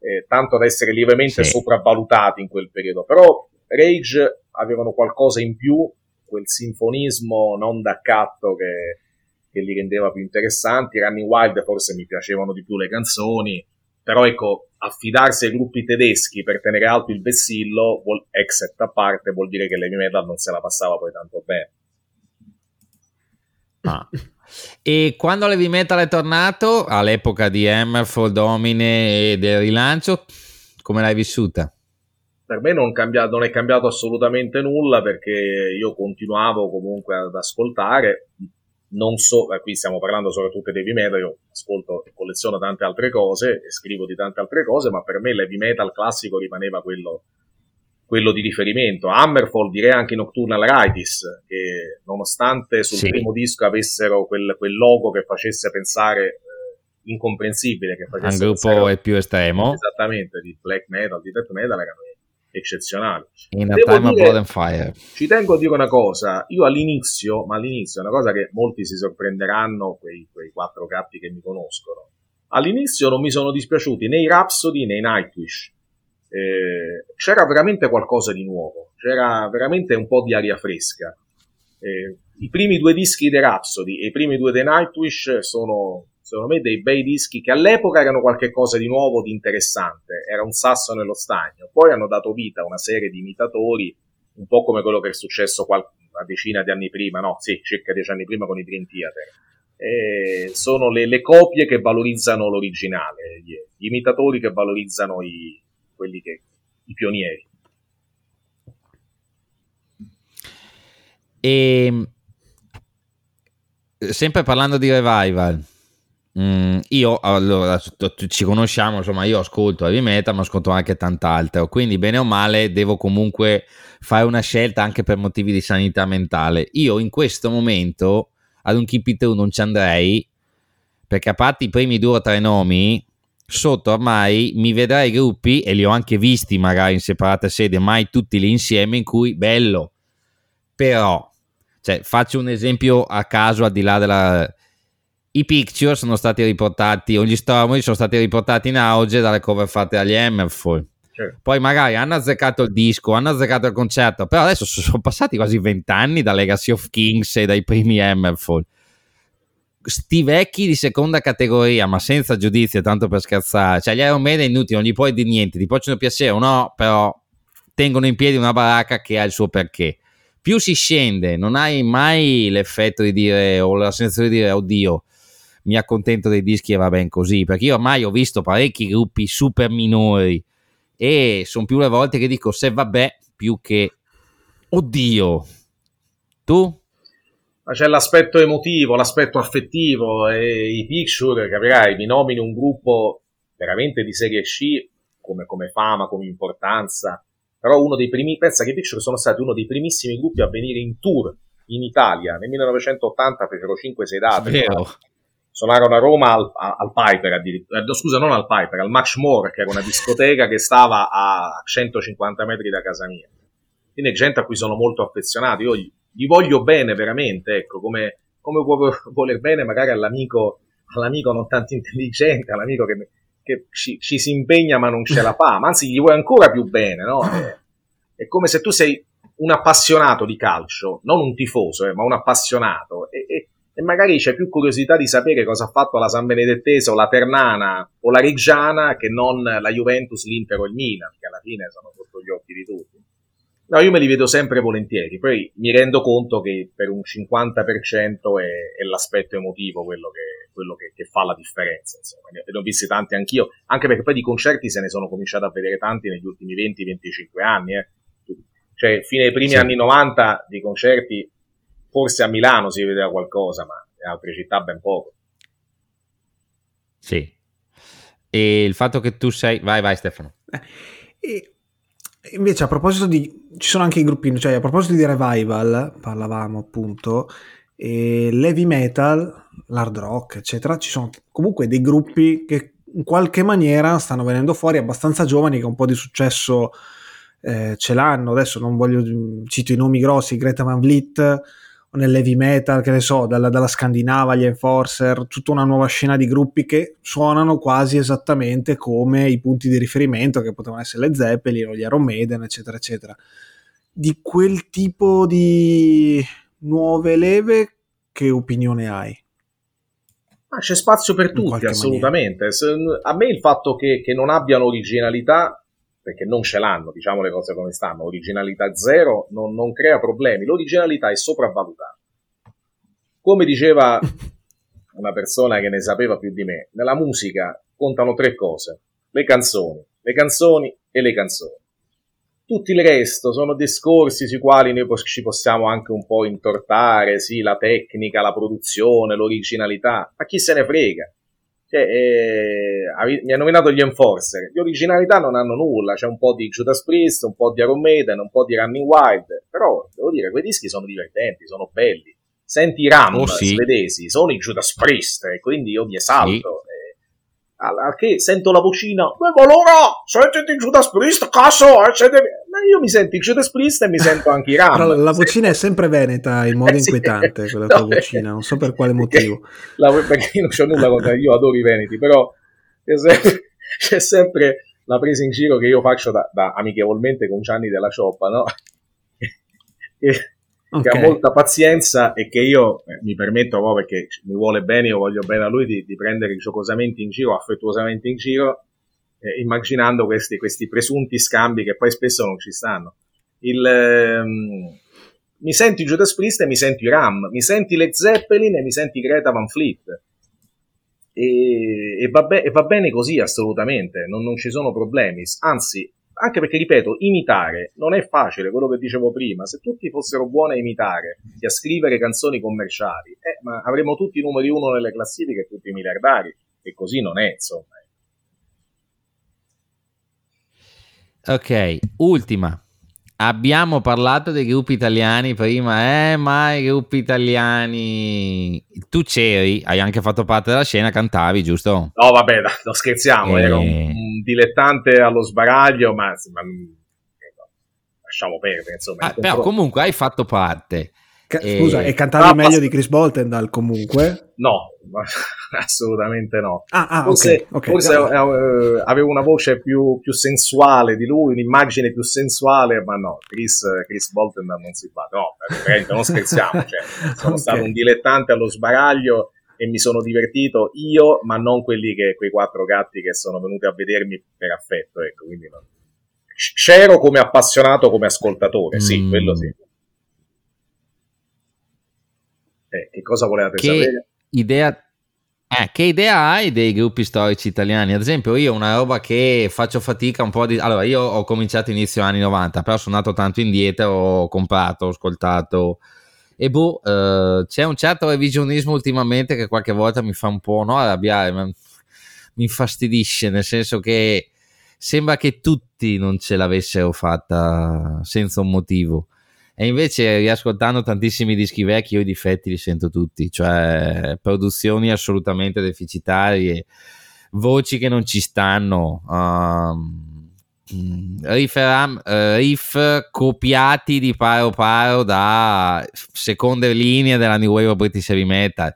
eh, tanto da essere lievemente sì. sopravvalutati in quel periodo, però Rage avevano qualcosa in più, quel sinfonismo non da catto che che li rendeva più interessanti. Running Wild forse mi piacevano di più le canzoni, però ecco, affidarsi ai gruppi tedeschi per tenere alto il vessillo, vuol, except a parte, vuol dire che l'heavy metal non se la passava poi tanto bene. Ah. E quando l'heavy metal è tornato, all'epoca di Hammerfall, Domine e del rilancio, come l'hai vissuta? Per me non, cambiato, non, è cambiato assolutamente nulla perché io continuavo comunque ad ascoltare, non so, qui stiamo parlando soprattutto di heavy metal, io ascolto e colleziono tante altre cose e scrivo di tante altre cose, ma per me l'heavy metal classico rimaneva quello, quello di riferimento. Hammerfall direi anche Nocturnal Rights, che nonostante sul sì. primo disco avessero quel, quel, logo che facesse pensare eh, incomprensibile, che facesse un gruppo pensare, più estremo, esattamente, di black metal, di death metal, erano eccezionali. In a Devo time dire, of and fire. Ci tengo a dire una cosa, io all'inizio, ma all'inizio è una cosa che molti si sorprenderanno, quei, quei quattro gatti che mi conoscono, all'inizio non mi sono dispiaciuti né i Rhapsody né i Nightwish. Eh, c'era veramente qualcosa di nuovo, c'era veramente un po' di aria fresca. Eh, I primi due dischi dei Rhapsody e i primi due dei Nightwish sono secondo me dei bei dischi che all'epoca erano qualcosa di nuovo, di interessante, era un sasso nello stagno, poi hanno dato vita a una serie di imitatori, un po' come quello che è successo qual- una decina di anni prima, no, sì, circa dieci anni prima con i Dream Theater. E sono le, le, copie che valorizzano l'originale, gli, gli imitatori che valorizzano i, quelli che, i pionieri. E ehm, sempre parlando di revival, Mm, io allora ci conosciamo, insomma, io ascolto heavy metal, ma ascolto anche tant'altro. Quindi, bene o male, devo comunque fare una scelta anche per motivi di sanità mentale. Io in questo momento ad un Keep It non ci andrei perché a parte i primi due o tre nomi, sotto ormai mi vedrai gruppi e li ho anche visti magari in separate sedi, mai tutti lì insieme in cui bello. Però, cioè, faccio un esempio a caso al di là della i picture sono stati riportati, o gli stormoli sono stati riportati in auge dalle cover fatte agli Hammerfall. Certo. Poi magari hanno azzeccato il disco, hanno azzeccato il concerto, però adesso sono passati quasi vent'anni da Legacy of Kings e dai primi Hammerfall. sti vecchi di seconda categoria, ma senza giudizio, tanto per scherzare. Cioè, gli Iron Man è inutile, non gli puoi dire niente, ti possono piacere o no, però tengono in piedi una baracca che ha il suo perché. Più si scende, non hai mai l'effetto di dire o la sensazione di dire oddio, mi accontento dei dischi e va bene così, perché io ormai ho visto parecchi gruppi super minori e sono più le volte che dico se vabbè più che oddio. Tu? Ma c'è l'aspetto emotivo, l'aspetto affettivo e i picture, capirai, mi nomini un gruppo veramente di serie C come, come fama, come importanza, però uno dei primi, pensa che i picture sono stati uno dei primissimi gruppi a venire in tour in Italia, nel 1980 fecero 5-6 date. Suonarono a Roma al, al Piper addirittura, eh, scusa non al Piper, al Max More che era una discoteca che stava a 150 metri da casa mia. Quindi gente a cui sono molto affezionato, io gli, gli voglio bene veramente, ecco, come, come può voler bene magari all'amico, all'amico non tanto intelligente, all'amico che, che ci, ci, si impegna ma non ce la fa, ma anzi gli vuoi ancora più bene, no? È, è come se tu sei un appassionato di calcio, non un tifoso, eh, ma un appassionato, e, e e magari c'è più curiosità di sapere cosa ha fatto la San Benedettese o la Ternana o la Reggiana che non la Juventus, l'Inter o il Milan, che alla fine sono sotto gli occhi di tutti. No, io me li vedo sempre volentieri, poi mi rendo conto che per un 50% è, è l'aspetto emotivo quello, che, quello che, che, fa la differenza. Insomma. Ne, ho visti tanti anch'io, anche perché poi di concerti se ne sono cominciato a vedere tanti negli ultimi 20-25 anni. Eh. Cioè, fine dei primi sì. anni 90 di concerti forse a Milano si vedeva qualcosa, ma in altre città ben poco. Sì. E il fatto che tu sei... Vai, vai Stefano. Eh, e invece a proposito di... Ci sono anche i gruppini, cioè a proposito di revival, parlavamo appunto, e l'heavy metal, l'hard rock, eccetera, ci sono comunque dei gruppi che in qualche maniera stanno venendo fuori abbastanza giovani che un po' di successo eh, ce l'hanno. Adesso non voglio cito i nomi grossi, Greta Van Vliet, nell'heavy metal, che ne so, dalla, dalla Scandinava, gli Enforcer, tutta una nuova scena di gruppi che suonano quasi esattamente come i punti di riferimento che potevano essere le Zeppelin o gli Iron Maiden, eccetera, eccetera. Di quel tipo di nuove leve, che opinione hai? Ah, c'è spazio per tutti, assolutamente. Maniera. A me il fatto che, che non abbiano originalità perché non ce l'hanno, diciamo le cose come stanno, originalità zero non, non crea problemi, l'originalità è sopravvalutata. Come diceva una persona che ne sapeva più di me, nella musica contano tre cose, le canzoni, le canzoni e le canzoni. Tutto il resto sono discorsi sui quali noi ci possiamo anche un po' intortare, sì, la tecnica, la produzione, l'originalità, ma chi se ne frega? Cioè, eh, mi ha nominato gli Enforcer. Di originalità non hanno nulla, c'è un po' di Judas Priest, un po' di Iron Maiden, un po' di Running Wild, però devo dire, quei dischi sono divertenti, sono belli. Senti i Ram oh, sì. svedesi, sono i Judas Priest, e quindi io mi esalto. Sì. Al che sento la vocina, ma allora sentiti Judas Priest, cazzo, eh, io mi sento il Judas Priest e mi sento anche i Ram. Però la vocina è sempre veneta in modo eh, inquietante, quella tua vocina, non so per quale motivo. La, perché io non c'ho nulla contro, io adoro i veneti, però c'è sempre, c'è sempre la presa in giro che io faccio da, da amichevolmente con Gianni della Cioppa, no? e, okay. che ha molta pazienza e che io eh, mi permetto proprio perché mi vuole bene, io voglio bene a lui di, di prendere giocosamente in giro, affettuosamente in giro, eh, immaginando questi, questi, presunti scambi che poi spesso non ci stanno. Il, ehm, mi senti Judas Priest e mi senti Ram, mi senti Led Zeppelin e mi senti Greta Van Fleet. E, e, va, be- e va, bene così assolutamente, non, non ci sono problemi. Anzi, anche perché, ripeto, imitare non è facile, quello che dicevo prima. Se tutti fossero buoni a imitare e a scrivere canzoni commerciali, eh, ma avremmo tutti i numeri uno nelle classifiche tutti i miliardari, e così non è, insomma. Ok, ultima. Abbiamo parlato dei gruppi italiani prima, eh, ma i gruppi italiani. Tu c'eri, hai anche fatto parte della scena, cantavi, giusto? No, vabbè, non scherziamo, e... ero un, dilettante allo sbaraglio, ma, ma lasciamo perdere, insomma. Ah, però comunque hai fatto parte. Ca- scusa, e cantavi meglio pass- di Chris Boltendal comunque? No, assolutamente no. Ah, ah forse, okay, okay, forse uh, avevo una voce più, più, sensuale di lui, un'immagine più sensuale, ma no, Chris, Chris Boltendal non si batte. No, non scherziamo, cioè, sono okay. stato un dilettante allo sbaraglio e mi sono divertito io, ma non quelli che, quei quattro gatti che sono venuti a vedermi per affetto, ecco, quindi no. C'ero come appassionato, come ascoltatore, sì, mm. quello sì. Eh, che cosa volevate che sapere? Idea, eh, che idea hai dei gruppi storici italiani? Ad esempio, io una roba che faccio fatica un po' di... Allora, io ho cominciato inizio anni 90, però sono andato tanto indietro, ho comprato, ho ascoltato e boh, eh, c'è un certo revisionismo ultimamente che qualche volta mi fa un po' no, arrabbiare, ma mi infastidisce, nel senso che sembra che tutti non ce l'avessero fatta senza un motivo. E invece, riascoltando tantissimi dischi vecchi, io i difetti li sento tutti, cioè produzioni assolutamente deficitarie, voci che non ci stanno. Um, Mm, riff, uh, riff, copiati di paro paro da seconde linee della New Wave British Heavy Metal.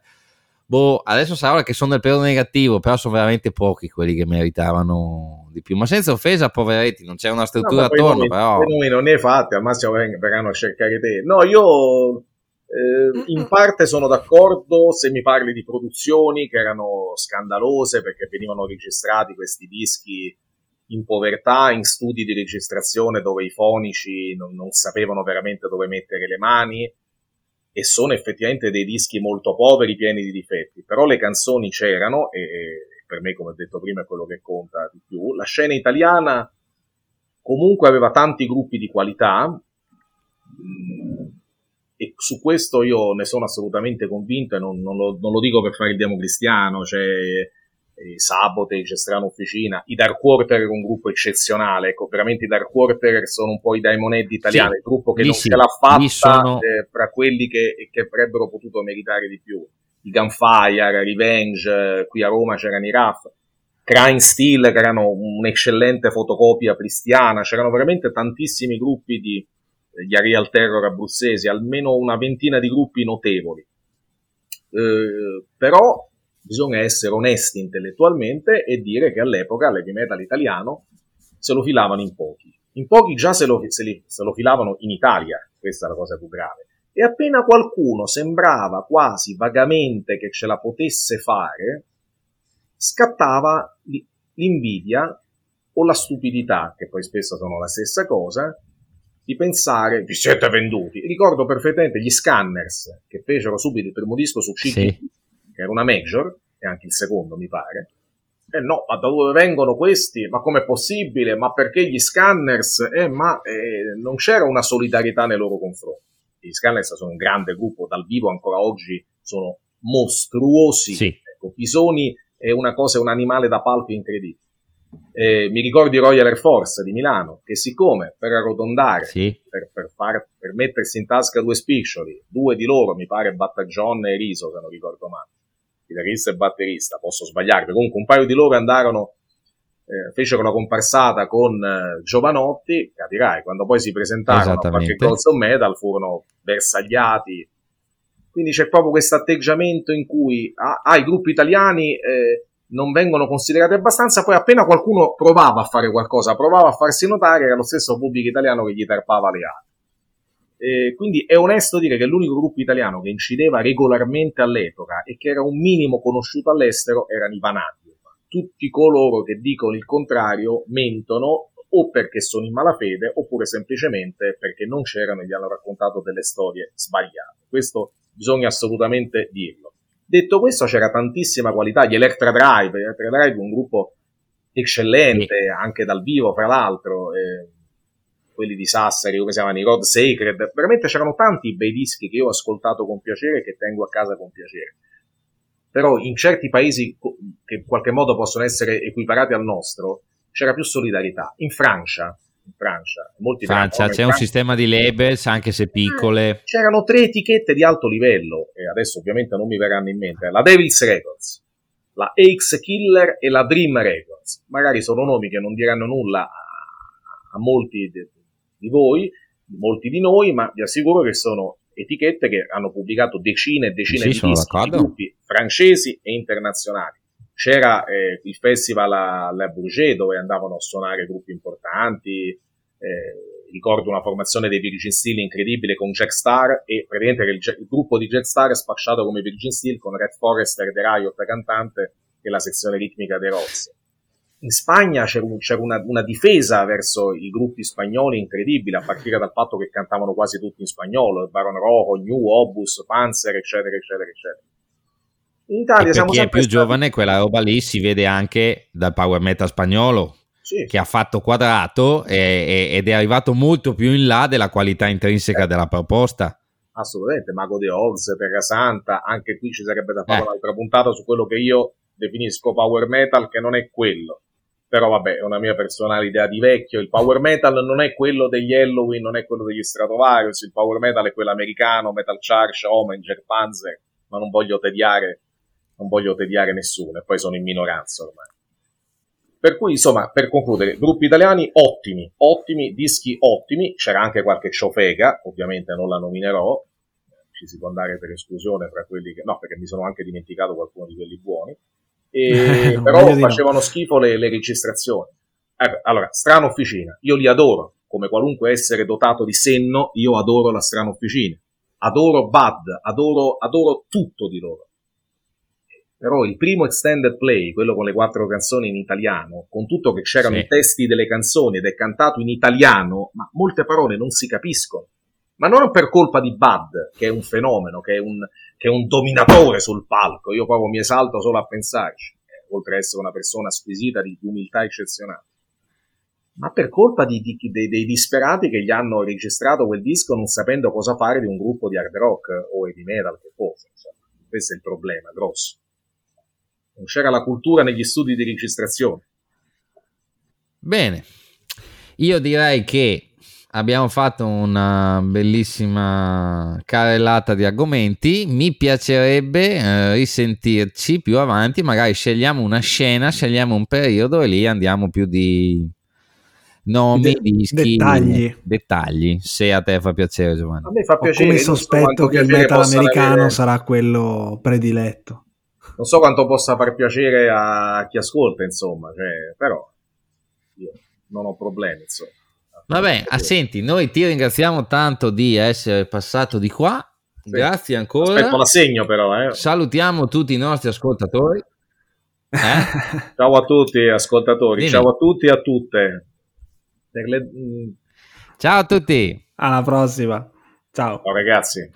Boh, adesso sarà che sono nel periodo negativo, però sono veramente pochi quelli che meritavano di più. Ma senza offesa, poveretti, non c'è una struttura no, attorno. Nomi, però. nomi non ne fate, al massimo verranno a cercare te. No, io eh, in parte sono d'accordo se mi parli di produzioni che erano scandalose perché venivano registrati questi dischi in povertà, in studi di registrazione dove i fonici non, non sapevano veramente dove mettere le mani e sono effettivamente dei dischi molto poveri, pieni di difetti, però le canzoni c'erano e, e per me, come ho detto prima, è quello che conta di più. La scena italiana comunque aveva tanti gruppi di qualità mm, e su questo io ne sono assolutamente convinto e non, non, lo, non lo, dico per fare il democristiano, cioè i Sabotage, Strana Officina, i Dark Quarter era un gruppo eccezionale, ecco, veramente i Dark Quarter sono un po' i Diamond Head italiani, sì, il gruppo che non sì, ce l'ha fatta sono... eh, fra quelli che, che, avrebbero potuto meritare di più. I Gunfire, Revenge, qui a Roma c'erano i RAF, Crime Steel che erano un'eccellente fotocopia cristiana, c'erano veramente tantissimi gruppi di, di Arial Terror abruzzesi, almeno una ventina di gruppi notevoli. Eh, però bisogna essere onesti intellettualmente e dire che all'epoca l'heavy metal italiano se lo filavano in pochi. In pochi già se lo, se, li, se lo filavano in Italia, questa è la cosa più grave. E appena qualcuno sembrava quasi vagamente che ce la potesse fare, scattava l'invidia o la stupidità, che poi spesso sono la stessa cosa, di pensare vi siete venduti. Ricordo perfettamente gli scanners che fecero subito il primo disco su CD, sì che era una major, e anche il secondo mi pare. E eh no, ma da dove vengono questi? Ma com'è possibile? Ma perché gli scanners? Eh, ma eh, non c'era una solidarietà nei loro confronti. Gli scanners sono un grande gruppo, dal vivo ancora oggi sono mostruosi. Sì. Ecco, Pisoni è una cosa, è un animale da palpi incredibile. Eh, mi ricordi Royal Air Force di Milano, che siccome per arrotondare, sì. per, per, far, per, mettersi in tasca due spiccioli, due di loro, mi pare Battagion e Riso, se non ricordo male, chitarrista e batterista, posso sbagliarmi, comunque un paio di loro andarono, eh, fecero la comparsata con eh, Giovanotti, capirai, quando poi si presentarono a qualche Gods of Metal furono bersagliati, quindi c'è proprio questo atteggiamento in cui i gruppi italiani eh, non vengono considerati abbastanza, poi appena qualcuno provava a fare qualcosa, provava a farsi notare, era lo stesso pubblico italiano che gli tarpava le ali. Eh, quindi è onesto dire che l'unico gruppo italiano che incideva regolarmente all'epoca e che era un minimo conosciuto all'estero erano i Vanadium. Tutti coloro che dicono il contrario mentono o perché sono in malafede oppure semplicemente perché non c'erano e gli hanno raccontato delle storie sbagliate. Questo bisogna assolutamente dirlo. Detto questo, c'era tantissima qualità. Gli Electra Drive, Electra Drive un gruppo eccellente, anche dal vivo, fra l'altro. Eh, quelli di Sassari, come si chiamano, i Rod Sacred, veramente c'erano tanti bei dischi che io ho ascoltato con piacere e che tengo a casa con piacere. Però in certi paesi che in qualche modo possono essere equiparati al nostro, c'era più solidarietà. In Francia, in Francia, molti Francia, c'è un sistema di labels, anche se piccole. Eh, c'erano tre etichette di alto livello, e adesso ovviamente non mi verranno in mente, la Devil's Records, la Axe Killer e la Dream Records. Magari sono nomi che non diranno nulla a, a molti di voi, molti di noi, ma vi assicuro che sono etichette che hanno pubblicato decine e decine sì, di dischi di gruppi francesi e internazionali. C'era eh, il festival a La Bourget dove andavano a suonare gruppi importanti, eh, ricordo una formazione dei Virgin Steel incredibile con Jack Star e praticamente il, il, gruppo di Jack Star è spacciato come Virgin Steel con Red Forrester, The Riot cantante e la sezione ritmica dei Rossi. In Spagna c'era, un, c'era una, una, difesa verso i gruppi spagnoli incredibile, a partire dal fatto che cantavano quasi tutti in spagnolo, Baron Rojo, New Obus, Panzer, eccetera, eccetera, eccetera. In Italia siamo chi è più stati... giovane, quella roba lì si vede anche dal power metal spagnolo, sì. che ha fatto quadrato e, e, ed è arrivato molto più in là della qualità intrinseca eh. della proposta. Assolutamente, Mago de Oz, Terra Santa, anche qui ci sarebbe da fare eh. un'altra puntata su quello che io definisco power metal, che non è quello. Però vabbè, è una mia personale idea di vecchio. Il power metal non è quello degli Halloween, non è quello degli Stratovarius, il power metal è quello americano, Metal Charge, Omenger, Panzer, ma non voglio tediare, non voglio tediare nessuno, e poi sono in minoranza ormai. Per cui, insomma, per concludere, gruppi italiani ottimi, ottimi, dischi ottimi, c'era anche qualche ciofega, ovviamente non la nominerò, ci si può andare per esclusione fra quelli che... no, perché mi sono anche dimenticato qualcuno di quelli buoni, e, però facevano schifo le, le registrazioni. Eh, allora, strana officina, io li adoro, come qualunque essere dotato di senno, io adoro la strana officina, adoro Bud, adoro, adoro tutto di loro però il primo extended play, quello con le quattro canzoni in italiano, con tutto che c'erano sì. i testi delle canzoni ed è cantato in italiano, ma molte parole non si capiscono. Ma non per colpa di Bud, che è un fenomeno, che è un, che è un dominatore sul palco, io proprio mi esalto solo a pensarci, eh, oltre ad essere una persona squisita di umiltà eccezionale. Ma per colpa di, di, dei, dei disperati che gli hanno registrato quel disco non sapendo cosa fare di un gruppo di hard rock o heavy metal che fosse. Insomma. Questo è il problema grosso non c'era la cultura negli studi di registrazione. Bene, io direi che abbiamo fatto una bellissima carrellata di argomenti. Mi piacerebbe eh, risentirci più avanti. Magari scegliamo una scena, scegliamo un periodo e lì andiamo più di nomi, De- dischi, dettagli. dettagli. Se a te fa piacere, Giovanni. A me fa piacere. Ho come sospetto che il metal americano avere... sarà quello prediletto non so quanto possa far piacere a chi ascolta, insomma, cioè, però io non ho problemi, insomma. Vabbè, ah, senti, noi ti ringraziamo tanto di essere passato di qua. Sì. Grazie ancora. Aspetto la segno però. Eh. Salutiamo tutti i nostri ascoltatori. Eh? Ciao a tutti ascoltatori, Dimmi. ciao a tutti e a tutte. Le... Ciao a tutti. Alla prossima. Ciao. Ciao ragazzi.